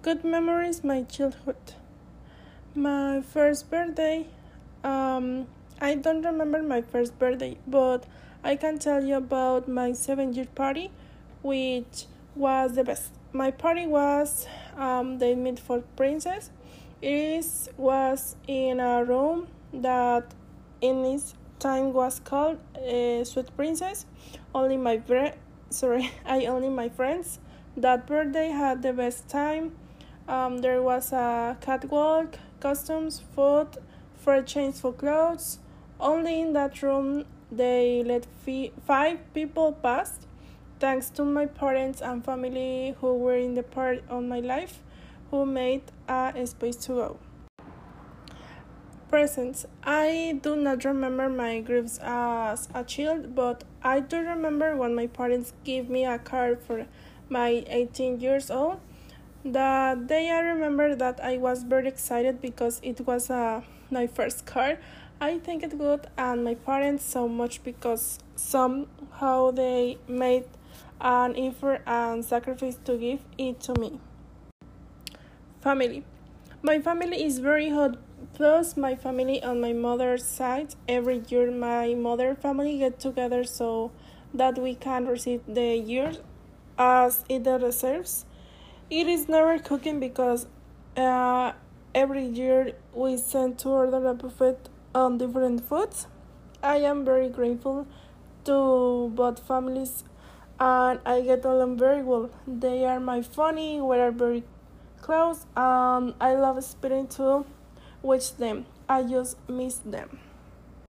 Good memories, my childhood. My first birthday, um, I don't remember my first birthday, but I can tell you about my seven year party, which was the best. My party was um, the Meet for Princess. It is, was in a room that in its time was called uh, Sweet Princess. Only my bre- sorry, I only my friends. That birthday had the best time. Um, there was a catwalk, costumes, food, for change for clothes. Only in that room they let fi- five people pass. Thanks to my parents and family who were in the part of my life, who made a space to go. Presents. I do not remember my griefs as a child, but I do remember when my parents gave me a card for my 18 years old. That day I remember that I was very excited because it was uh, my first card. I think it good and my parents so much because somehow they made an effort and sacrifice to give it to me. Family. My family is very hot. Plus, my family on my mother's side, every year my mother family get together so that we can receive the year as it deserves. It is never cooking because uh, every year we send to order a buffet on different foods. I am very grateful to both families and I get along very well. They are my funny, we are very close, and I love spending time with them. I just miss them.